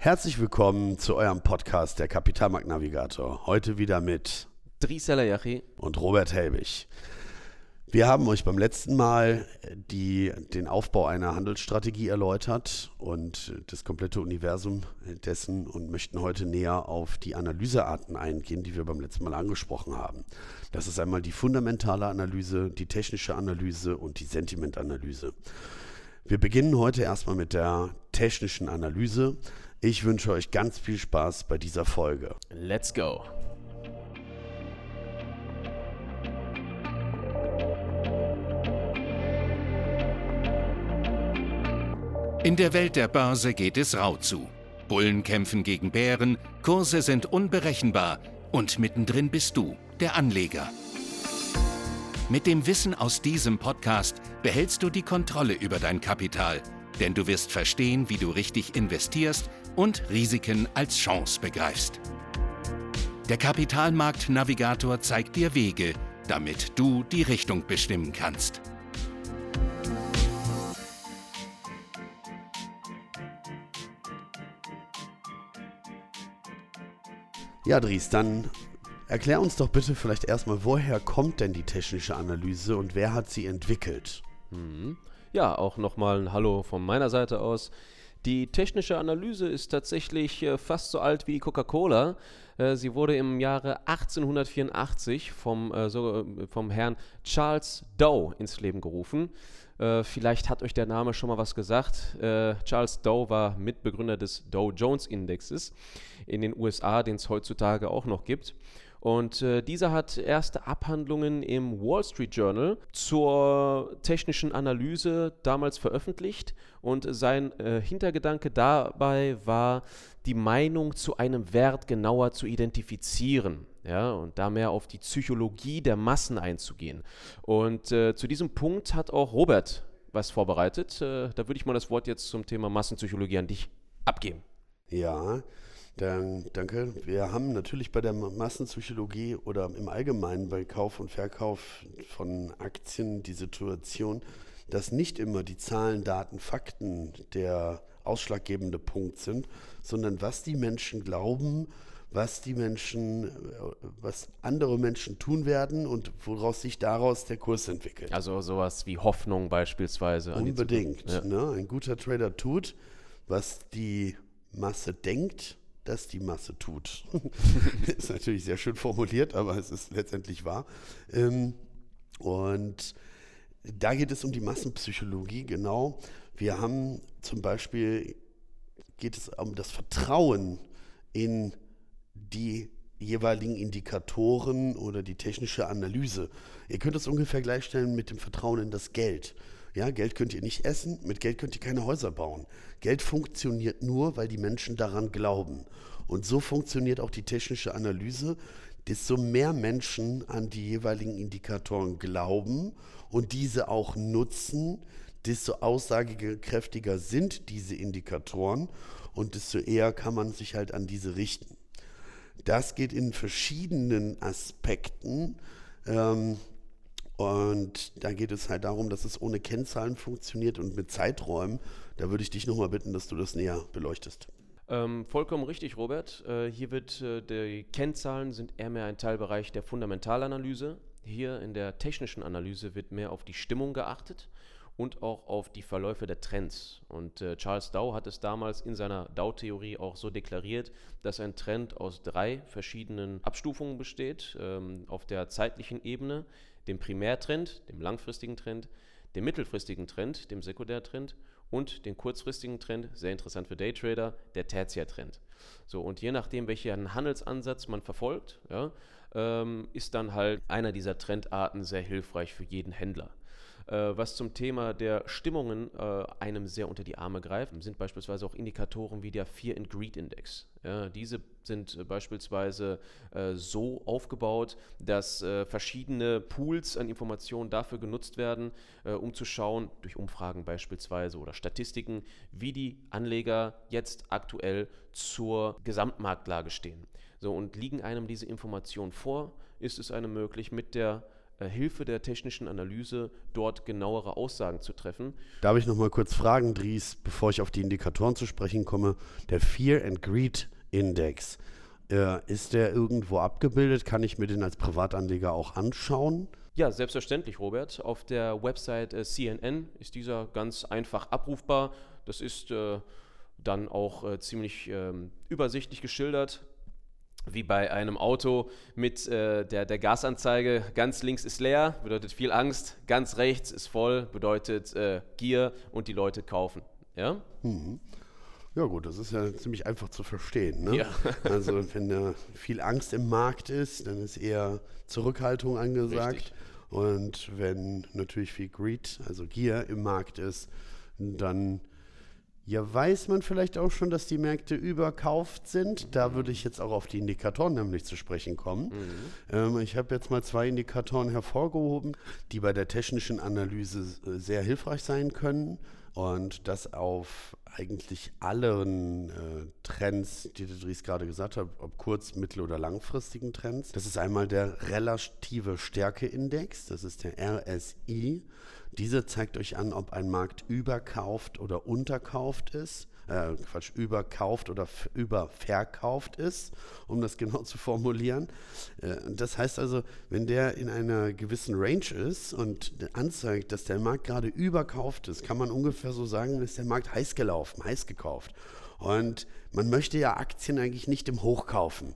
Herzlich willkommen zu eurem Podcast der Kapitalmarkt Navigator. Heute wieder mit Dries Yachi und Robert Helbig. Wir haben euch beim letzten Mal die, den Aufbau einer Handelsstrategie erläutert und das komplette Universum dessen und möchten heute näher auf die Analysearten eingehen, die wir beim letzten Mal angesprochen haben. Das ist einmal die fundamentale Analyse, die technische Analyse und die Sentimentanalyse. Wir beginnen heute erstmal mit der technischen Analyse. Ich wünsche euch ganz viel Spaß bei dieser Folge. Let's go! In der Welt der Börse geht es rau zu. Bullen kämpfen gegen Bären, Kurse sind unberechenbar und mittendrin bist du, der Anleger. Mit dem Wissen aus diesem Podcast behältst du die Kontrolle über dein Kapital, denn du wirst verstehen, wie du richtig investierst und Risiken als Chance begreifst. Der Kapitalmarkt-Navigator zeigt dir Wege, damit du die Richtung bestimmen kannst. Ja, Dries, dann erklär uns doch bitte vielleicht erstmal, woher kommt denn die technische Analyse und wer hat sie entwickelt? Mhm. Ja, auch nochmal ein Hallo von meiner Seite aus. Die technische Analyse ist tatsächlich äh, fast so alt wie die Coca-Cola. Äh, sie wurde im Jahre 1884 vom, äh, so, äh, vom Herrn Charles Dow ins Leben gerufen. Äh, vielleicht hat euch der Name schon mal was gesagt. Äh, Charles Dow war Mitbegründer des Dow Jones Indexes in den USA, den es heutzutage auch noch gibt. Und äh, dieser hat erste Abhandlungen im Wall Street Journal zur technischen Analyse damals veröffentlicht. Und sein äh, Hintergedanke dabei war, die Meinung zu einem Wert genauer zu identifizieren. Ja, und da mehr auf die Psychologie der Massen einzugehen. Und äh, zu diesem Punkt hat auch Robert was vorbereitet. Äh, da würde ich mal das Wort jetzt zum Thema Massenpsychologie an dich abgeben. Ja, dann, danke. Wir haben natürlich bei der Massenpsychologie oder im Allgemeinen bei Kauf und Verkauf von Aktien die Situation, dass nicht immer die Zahlen, Daten, Fakten der ausschlaggebende Punkt sind, sondern was die Menschen glauben, was die Menschen, was andere Menschen tun werden und woraus sich daraus der Kurs entwickelt. Also sowas wie Hoffnung beispielsweise. Unbedingt. Ja. Ne? Ein guter Trader tut, was die Masse denkt das die Masse tut. ist natürlich sehr schön formuliert, aber es ist letztendlich wahr. Ähm, und da geht es um die Massenpsychologie, genau. Wir haben zum Beispiel, geht es um das Vertrauen in die jeweiligen Indikatoren oder die technische Analyse. Ihr könnt es ungefähr gleichstellen mit dem Vertrauen in das Geld. Ja, Geld könnt ihr nicht essen, mit Geld könnt ihr keine Häuser bauen. Geld funktioniert nur, weil die Menschen daran glauben. Und so funktioniert auch die technische Analyse. Desto mehr Menschen an die jeweiligen Indikatoren glauben und diese auch nutzen, desto aussagekräftiger sind diese Indikatoren und desto eher kann man sich halt an diese richten. Das geht in verschiedenen Aspekten. Ähm, und da geht es halt darum, dass es ohne Kennzahlen funktioniert und mit Zeiträumen. Da würde ich dich nochmal bitten, dass du das näher beleuchtest. Ähm, vollkommen richtig, Robert. Äh, hier wird äh, die Kennzahlen sind eher mehr ein Teilbereich der Fundamentalanalyse. Hier in der technischen Analyse wird mehr auf die Stimmung geachtet und auch auf die Verläufe der Trends. Und äh, Charles Dow hat es damals in seiner Dow-Theorie auch so deklariert, dass ein Trend aus drei verschiedenen Abstufungen besteht. Ähm, auf der zeitlichen Ebene, dem Primärtrend, dem langfristigen Trend, dem mittelfristigen Trend, dem Sekundärtrend und den kurzfristigen Trend, sehr interessant für Daytrader, der Tertiärtrend. So, und je nachdem, welchen Handelsansatz man verfolgt, ja, ähm, ist dann halt einer dieser Trendarten sehr hilfreich für jeden Händler. Äh, was zum Thema der Stimmungen äh, einem sehr unter die Arme greift, sind beispielsweise auch Indikatoren wie der Fear and Greed Index. Ja, diese sind äh, beispielsweise äh, so aufgebaut, dass äh, verschiedene Pools an Informationen dafür genutzt werden, äh, um zu schauen, durch Umfragen beispielsweise oder Statistiken, wie die Anleger jetzt aktuell zur Gesamtmarktlage stehen. So, und liegen einem diese Informationen vor, ist es einem möglich, mit der Hilfe der technischen Analyse dort genauere Aussagen zu treffen. Darf ich noch mal kurz fragen, Dries, bevor ich auf die Indikatoren zu sprechen komme? Der Fear and Greed Index, äh, ist der irgendwo abgebildet? Kann ich mir den als Privatanleger auch anschauen? Ja, selbstverständlich, Robert. Auf der Website äh, CNN ist dieser ganz einfach abrufbar. Das ist äh, dann auch äh, ziemlich ähm, übersichtlich geschildert wie bei einem Auto mit äh, der, der Gasanzeige. Ganz links ist leer, bedeutet viel Angst. Ganz rechts ist voll, bedeutet äh, Gier und die Leute kaufen. Ja? Mhm. Ja gut, das ist ja ziemlich einfach zu verstehen. Ne? Ja. also wenn da viel Angst im Markt ist, dann ist eher Zurückhaltung angesagt. Richtig. Und wenn natürlich viel Greed, also Gier im Markt ist, dann ja, weiß man vielleicht auch schon, dass die Märkte überkauft sind. Da würde ich jetzt auch auf die Indikatoren nämlich zu sprechen kommen. Ähm, ich habe jetzt mal zwei Indikatoren hervorgehoben, die bei der technischen Analyse äh, sehr hilfreich sein können. Und das auf eigentlich allen äh, Trends, die Dries gerade gesagt hat, ob kurz-, mittel- oder langfristigen Trends. Das ist einmal der relative Stärkeindex, das ist der RSI. Dieser zeigt euch an, ob ein Markt überkauft oder unterkauft ist. Äh, Quatsch, überkauft oder überverkauft ist, um das genau zu formulieren. Äh, das heißt also, wenn der in einer gewissen Range ist und anzeigt, dass der Markt gerade überkauft ist, kann man ungefähr so sagen, ist der Markt heiß gelaufen, heiß gekauft. Und man möchte ja Aktien eigentlich nicht im Hoch kaufen.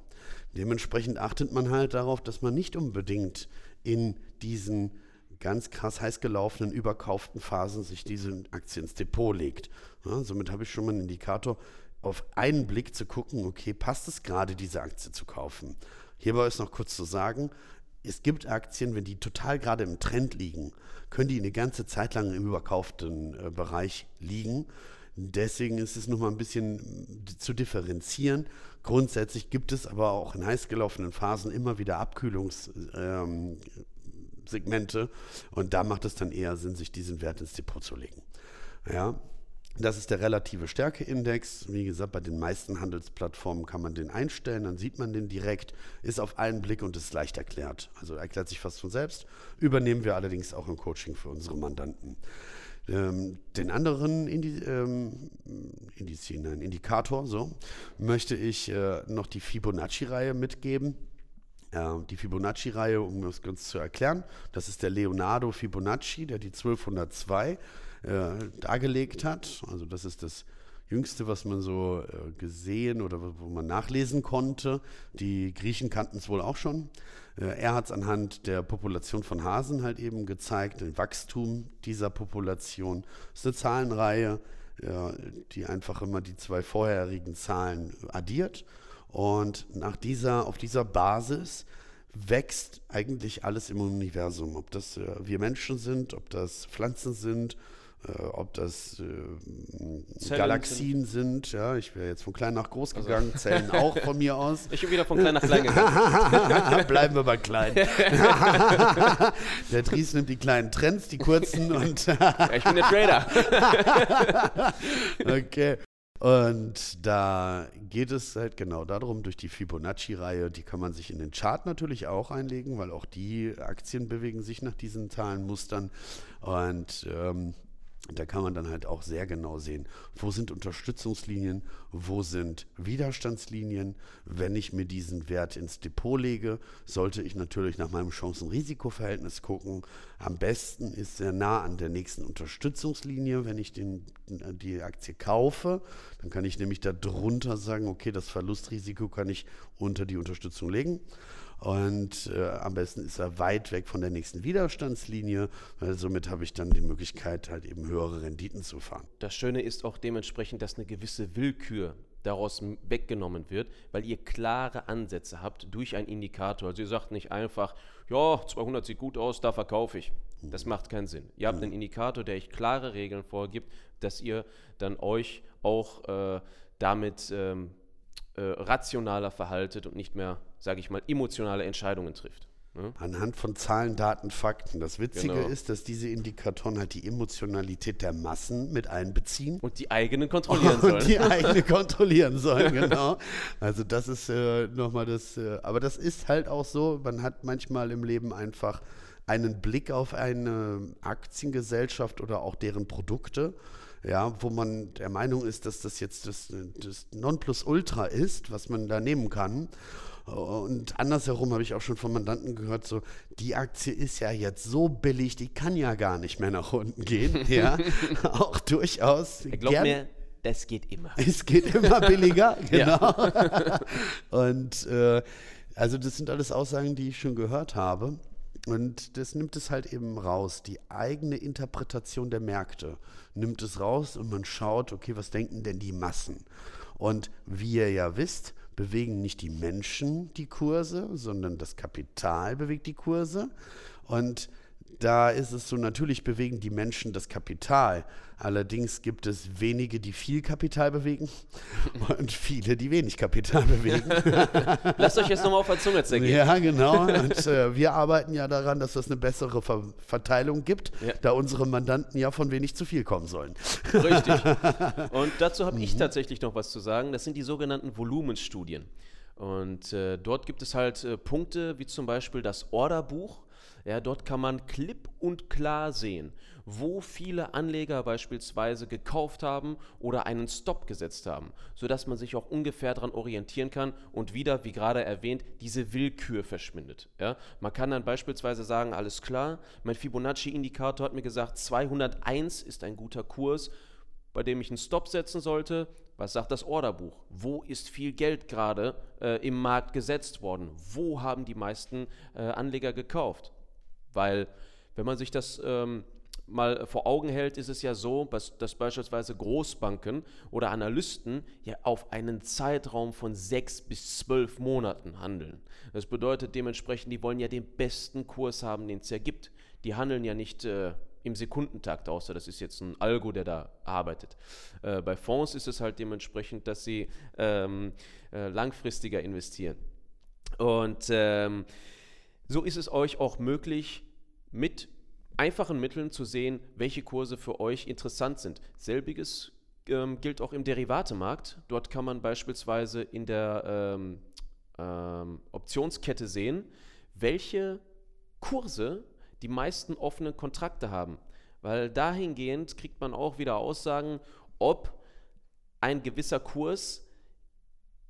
Dementsprechend achtet man halt darauf, dass man nicht unbedingt in diesen ganz krass heiß gelaufenen, überkauften Phasen sich diese Aktie ins Depot legt. Ja, somit habe ich schon mal einen Indikator, auf einen Blick zu gucken, okay, passt es gerade, diese Aktie zu kaufen. Hierbei ist noch kurz zu sagen, es gibt Aktien, wenn die total gerade im Trend liegen, können die eine ganze Zeit lang im überkauften äh, Bereich liegen. Deswegen ist es nochmal ein bisschen äh, zu differenzieren. Grundsätzlich gibt es aber auch in heiß gelaufenen Phasen immer wieder Abkühlungs, ähm, Segmente und da macht es dann eher Sinn, sich diesen Wert ins Depot zu legen. Ja, das ist der relative Stärkeindex. Wie gesagt, bei den meisten Handelsplattformen kann man den einstellen, dann sieht man den direkt, ist auf einen Blick und ist leicht erklärt. Also erklärt sich fast von selbst. Übernehmen wir allerdings auch im Coaching für unsere Mandanten. Ähm, den anderen Indi ähm, Indiz, nein, Indikator, so, möchte ich äh, noch die Fibonacci-Reihe mitgeben. Äh, die Fibonacci-Reihe, um das ganz zu erklären, das ist der Leonardo Fibonacci, der die 1202 äh, dargelegt hat. Also das ist das Jüngste, was man so äh, gesehen oder wo man nachlesen konnte. Die Griechen kannten es wohl auch schon. Äh, er hat es anhand der Population von Hasen halt eben gezeigt, den Wachstum dieser Population. Das ist eine Zahlenreihe, die einfach immer die zwei vorherigen Zahlen addiert. Und nach dieser, auf dieser Basis wächst eigentlich alles im Universum. Ob das äh, wir Menschen sind, ob das Pflanzen sind, äh, ob das äh, Galaxien sind. Ja, ich wäre jetzt von klein nach groß gegangen, Zellen auch von mir aus. Ich bin wieder von klein nach klein gegangen. Bleiben wir bei klein. der Dries nimmt die kleinen Trends, die kurzen und Ja, ich bin der Trader. okay. Und da geht es halt genau darum, durch die Fibonacci-Reihe, die kann man sich in den Chart natürlich auch einlegen, weil auch die Aktien bewegen sich nach diesen Zahlenmustern. Und ähm, da kann man dann halt auch sehr genau sehen, wo sind Unterstützungslinien, wo sind Widerstandslinien. Wenn ich mir diesen Wert ins Depot lege, sollte ich natürlich nach meinem Chancen-Risiko-Verhältnis gucken. Am besten ist er nah an der nächsten Unterstützungslinie, wenn ich den, die Aktie kaufe. Dann kann ich nämlich darunter sagen, okay, das Verlustrisiko kann ich unter die Unterstützung legen. Und äh, am besten ist er weit weg von der nächsten Widerstandslinie. Weil somit habe ich dann die Möglichkeit, halt eben höhere Renditen zu fahren. Das Schöne ist auch dementsprechend, dass eine gewisse Willkür daraus weggenommen wird, weil ihr klare Ansätze habt durch einen Indikator. Also ihr sagt nicht einfach, ja, 200 sieht gut aus, da verkaufe ich. Das macht keinen Sinn. Ihr habt einen Indikator, der euch klare Regeln vorgibt, dass ihr dann euch auch äh, damit ähm, äh, rationaler verhaltet und nicht mehr, sage ich mal, emotionale Entscheidungen trifft. Ne? Anhand von Zahlen, Daten, Fakten. Das Witzige Genau. ist, dass diese Indikatoren halt die Emotionalität der Massen mit einbeziehen. Und die eigenen kontrollieren sollen. Und die eigene kontrollieren sollen, genau. Also das ist äh, nochmal das, äh, aber das ist halt auch so, man hat manchmal im Leben einfach einen Blick auf eine Aktiengesellschaft oder auch deren Produkte, ja, wo man der Meinung ist, dass das jetzt das, das Nonplusultra ist, was man da nehmen kann. Und andersherum habe ich auch schon von Mandanten gehört, so, die Aktie ist ja jetzt so billig, die kann ja gar nicht mehr nach unten gehen. Ja, auch durchaus. Glaub mir, das geht immer. Es geht immer billiger, genau. Und äh, also das sind alles Aussagen, die ich schon gehört habe. Und das nimmt es halt eben raus. Die eigene Interpretation der Märkte nimmt es raus und man schaut, okay, was denken denn die Massen? Und wie ihr ja wisst, bewegen nicht die Menschen die Kurse, sondern das Kapital bewegt die Kurse. Und da ist es so, natürlich bewegen die Menschen das Kapital. Allerdings gibt es wenige, die viel Kapital bewegen und viele, die wenig Kapital bewegen. Lasst euch jetzt nochmal auf der Zunge zergehen. Ja, genau. Und äh, wir arbeiten ja daran, dass es eine bessere Ver Verteilung gibt, ja. da unsere Mandanten ja von wenig zu viel kommen sollen. Richtig. Und dazu habe ich mhm. tatsächlich noch was zu sagen. Das sind die sogenannten Volumenstudien. Und äh, dort gibt es halt äh, Punkte wie zum Beispiel das Orderbuch ja, dort kann man klipp und klar sehen, wo viele Anleger beispielsweise gekauft haben oder einen Stop gesetzt haben, sodass man sich auch ungefähr daran orientieren kann und wieder, wie gerade erwähnt, diese Willkür verschwindet. Ja, man kann dann beispielsweise sagen, alles klar, mein Fibonacci-Indikator hat mir gesagt, 201 ist ein guter Kurs, bei dem ich einen Stop setzen sollte. Was sagt das Orderbuch? Wo ist viel Geld gerade äh, im Markt gesetzt worden? Wo haben die meisten äh, Anleger gekauft? Weil, wenn man sich das ähm, mal vor Augen hält, ist es ja so, dass beispielsweise Großbanken oder Analysten ja auf einen Zeitraum von sechs bis zwölf Monaten handeln. Das bedeutet dementsprechend, die wollen ja den besten Kurs haben, den es ja gibt. Die handeln ja nicht äh, im Sekundentakt, außer das ist jetzt ein Algo, der da arbeitet. Äh, bei Fonds ist es halt dementsprechend, dass sie ähm, äh, langfristiger investieren. Und ähm, so ist es euch auch möglich, mit einfachen Mitteln zu sehen, welche Kurse für euch interessant sind. Selbiges ähm, gilt auch im Derivatemarkt. Dort kann man beispielsweise in der ähm, ähm, Optionskette sehen, welche Kurse die meisten offenen Kontrakte haben. Weil dahingehend kriegt man auch wieder Aussagen, ob ein gewisser Kurs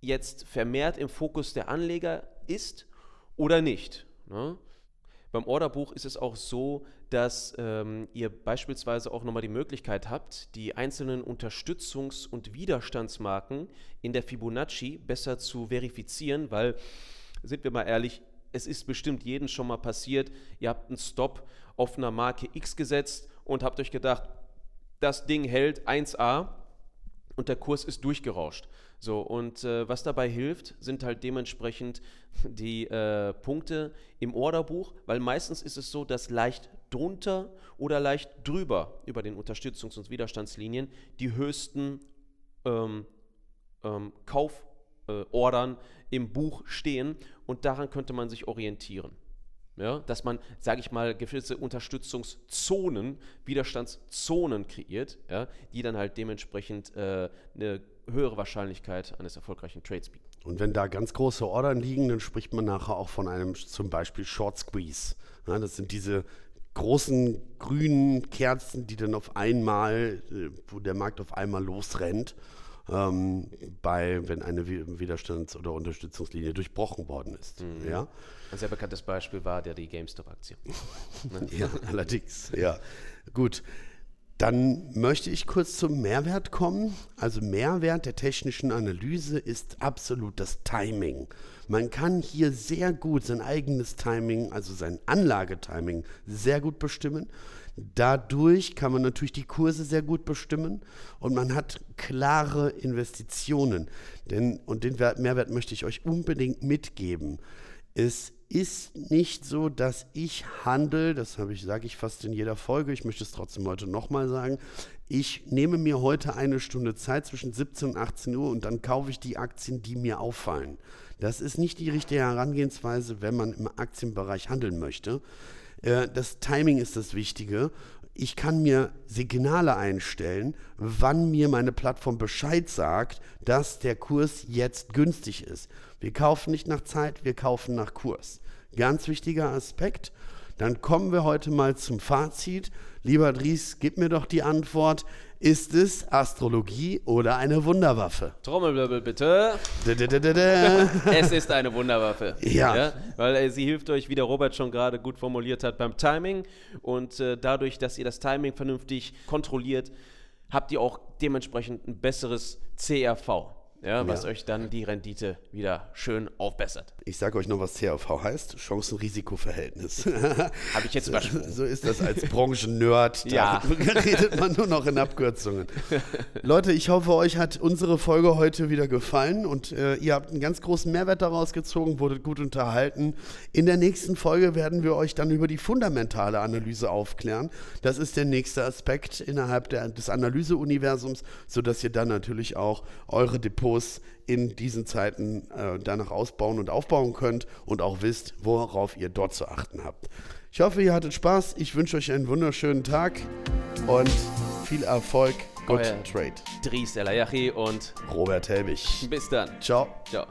jetzt vermehrt im Fokus der Anleger ist oder nicht. Ne? Beim Orderbuch ist es auch so, dass ähm, ihr beispielsweise auch nochmal die Möglichkeit habt, die einzelnen Unterstützungs- und Widerstandsmarken in der Fibonacci besser zu verifizieren, weil, sind wir mal ehrlich, es ist bestimmt jedem schon mal passiert, ihr habt einen Stop auf einer Marke X gesetzt und habt euch gedacht, das Ding hält 1a und der Kurs ist durchgerauscht. So, und äh, was dabei hilft, sind halt dementsprechend die äh, Punkte im Orderbuch, weil meistens ist es so, dass leicht drunter oder leicht drüber über den Unterstützungs- und Widerstandslinien die höchsten ähm, ähm, Kaufordern äh, im Buch stehen und daran könnte man sich orientieren. Ja, dass man, sage ich mal, gewisse Unterstützungszonen, Widerstandszonen kreiert, ja, die dann halt dementsprechend äh, eine höhere Wahrscheinlichkeit eines erfolgreichen Trades bieten. Und wenn da ganz große Ordern liegen, dann spricht man nachher auch von einem zum Beispiel Short Squeeze. Ja, das sind diese großen grünen Kerzen, die dann auf einmal, äh, wo der Markt auf einmal losrennt, ähm, bei, wenn eine Widerstands- oder Unterstützungslinie durchbrochen worden ist. Mhm. Ja? Ein sehr bekanntes Beispiel war der die GameStop-Aktie. ne? ja, allerdings, ja. Gut. Dann möchte ich kurz zum Mehrwert kommen. Also Mehrwert der technischen Analyse ist absolut das Timing. Man kann hier sehr gut sein eigenes Timing, also sein Anlagetiming, sehr gut bestimmen. Dadurch kann man natürlich die Kurse sehr gut bestimmen und man hat klare Investitionen. Denn, und den Mehrwert möchte ich euch unbedingt mitgeben. Es ist nicht so, dass ich handle, das habe ich, sage ich fast in jeder Folge, ich möchte es trotzdem heute nochmal sagen. Ich nehme mir heute eine Stunde Zeit zwischen 17 und 18 Uhr und dann kaufe ich die Aktien, die mir auffallen. Das ist nicht die richtige Herangehensweise, wenn man im Aktienbereich handeln möchte. Äh, das Timing ist das Wichtige ich kann mir Signale einstellen, wann mir meine Plattform Bescheid sagt, dass der Kurs jetzt günstig ist. Wir kaufen nicht nach Zeit, wir kaufen nach Kurs. Ganz wichtiger Aspekt. Dann kommen wir heute mal zum Fazit. Lieber Dries, gib mir doch die Antwort. Ist es Astrologie oder eine Wunderwaffe? Trommelwirbel bitte. Da, da, da, da, da. Es ist eine Wunderwaffe. Ja. weil äh, sie hilft euch, wie der Robert schon gerade gut formuliert hat, beim Timing. Und äh, dadurch, dass ihr das Timing vernünftig kontrolliert, habt ihr auch dementsprechend ein besseres CRV. Ja, was Ja. euch dann die Rendite wieder schön aufbessert. Ich sage euch noch, was CRV heißt. Chancen-Risiko-Verhältnis. Habe ich jetzt übersprungen. So ist das als Branchen-Nerd. Da Ja. redet man nur noch in Abkürzungen. Leute, ich hoffe, euch hat unsere Folge heute wieder gefallen und äh, ihr habt einen ganz großen Mehrwert daraus gezogen, wurdet gut unterhalten. In der nächsten Folge werden wir euch dann über die fundamentale Analyse aufklären. Das ist der nächste Aspekt innerhalb der, des Analyseuniversums, sodass ihr dann natürlich auch eure Depots in diesen Zeiten äh, danach ausbauen und aufbauen könnt und auch wisst, worauf ihr dort zu achten habt. Ich hoffe, ihr hattet Spaß. Ich wünsche euch einen wunderschönen Tag und viel Erfolg. Good Euer Trade. Dries El und Robert Helbig. bis dann. Ciao. Ciao.